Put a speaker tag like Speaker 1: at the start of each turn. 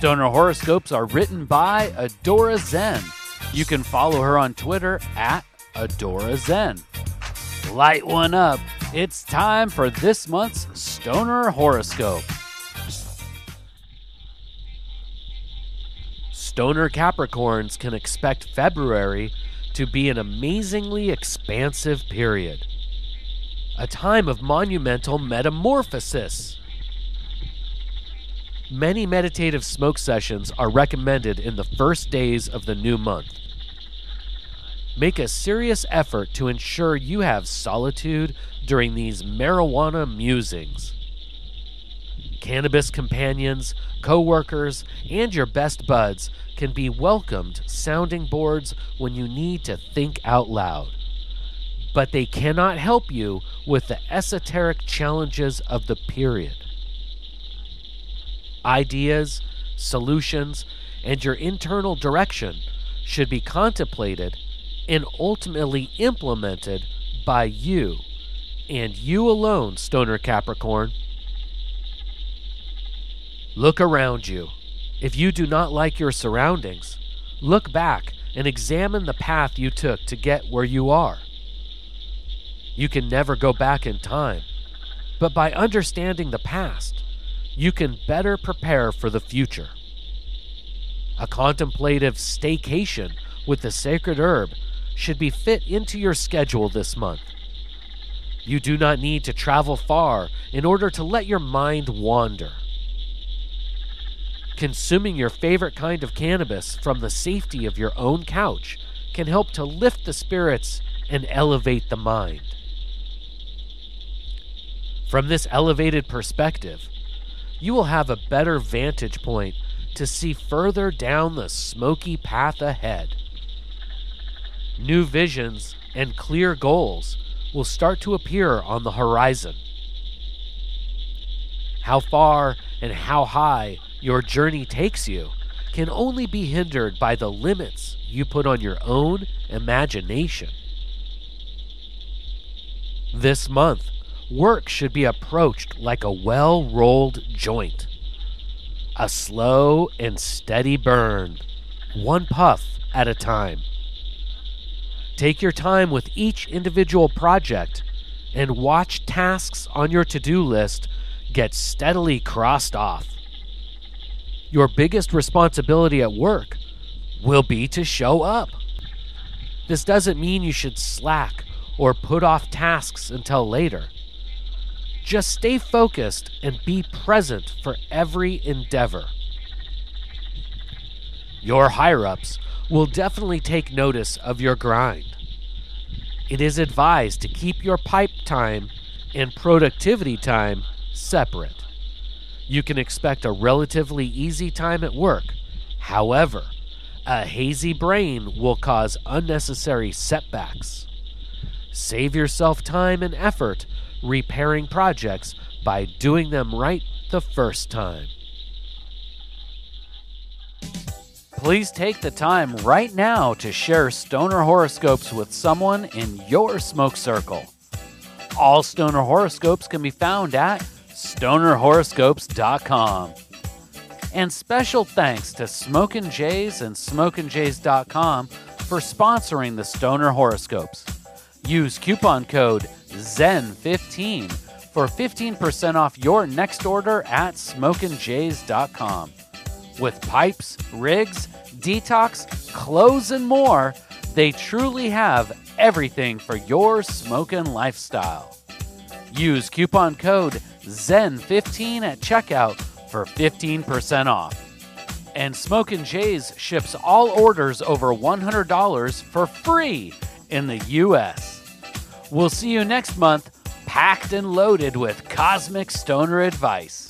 Speaker 1: Stoner horoscopes are written by Adora Zen. You can follow her on Twitter at Adora Zen. Light one up. It's time for this month's Stoner horoscope. Stoner Capricorns can expect February to be an amazingly expansive period, a time of monumental metamorphosis. Many meditative smoke sessions are recommended in the first days of the new month. Make a serious effort to ensure you have solitude during these marijuana musings. Cannabis companions, co-workers, and your best buds can be welcomed sounding boards when you need to think out loud. But they cannot help you with the esoteric challenges of the period. Ideas, solutions, and your internal direction should be contemplated and ultimately implemented by you and you alone, Stoner Capricorn. Look around you. If you do not like your surroundings, look back and examine the path you took to get where you are. You can never go back in time, but by understanding the past, you can better prepare for the future. A contemplative staycation with the sacred herb should be fit into your schedule this month. You do not need to travel far in order to let your mind wander. Consuming your favorite kind of cannabis from the safety of your own couch can help to lift the spirits and elevate the mind. From this elevated perspective, you will have a better vantage point to see further down the smoky path ahead. New visions and clear goals will start to appear on the horizon. How far and how high your journey takes you can only be hindered by the limits you put on your own imagination. This month, work should be approached like a well rolled joint. A slow and steady burn, one puff at a time. Take your time with each individual project and watch tasks on your to do list get steadily crossed off. Your biggest responsibility at work will be to show up. This doesn't mean you should slack or put off tasks until later. Just stay focused and be present for every endeavor. Your higher ups will definitely take notice of your grind. It is advised to keep your pipe time and productivity time separate. You can expect a relatively easy time at work. However, a hazy brain will cause unnecessary setbacks. Save yourself time and effort repairing projects by doing them right the first time. Please take the time right now to share stoner horoscopes with someone in your smoke circle. All stoner horoscopes can be found at stonerhoroscopes.com. And special thanks to Smokin' Jays and SmokinJays.com for sponsoring the Stoner Horoscopes. Use coupon code ZEN15 for 15% off your next order at SmokinJays.com. With pipes, rigs, detox, clothes, and more, they truly have everything for your smoking lifestyle. Use coupon code ZEN15 at checkout for 15% off. And Smokin' Jays ships all orders over $100 for free in the U.S. We'll see you next month, packed and loaded with cosmic stoner advice.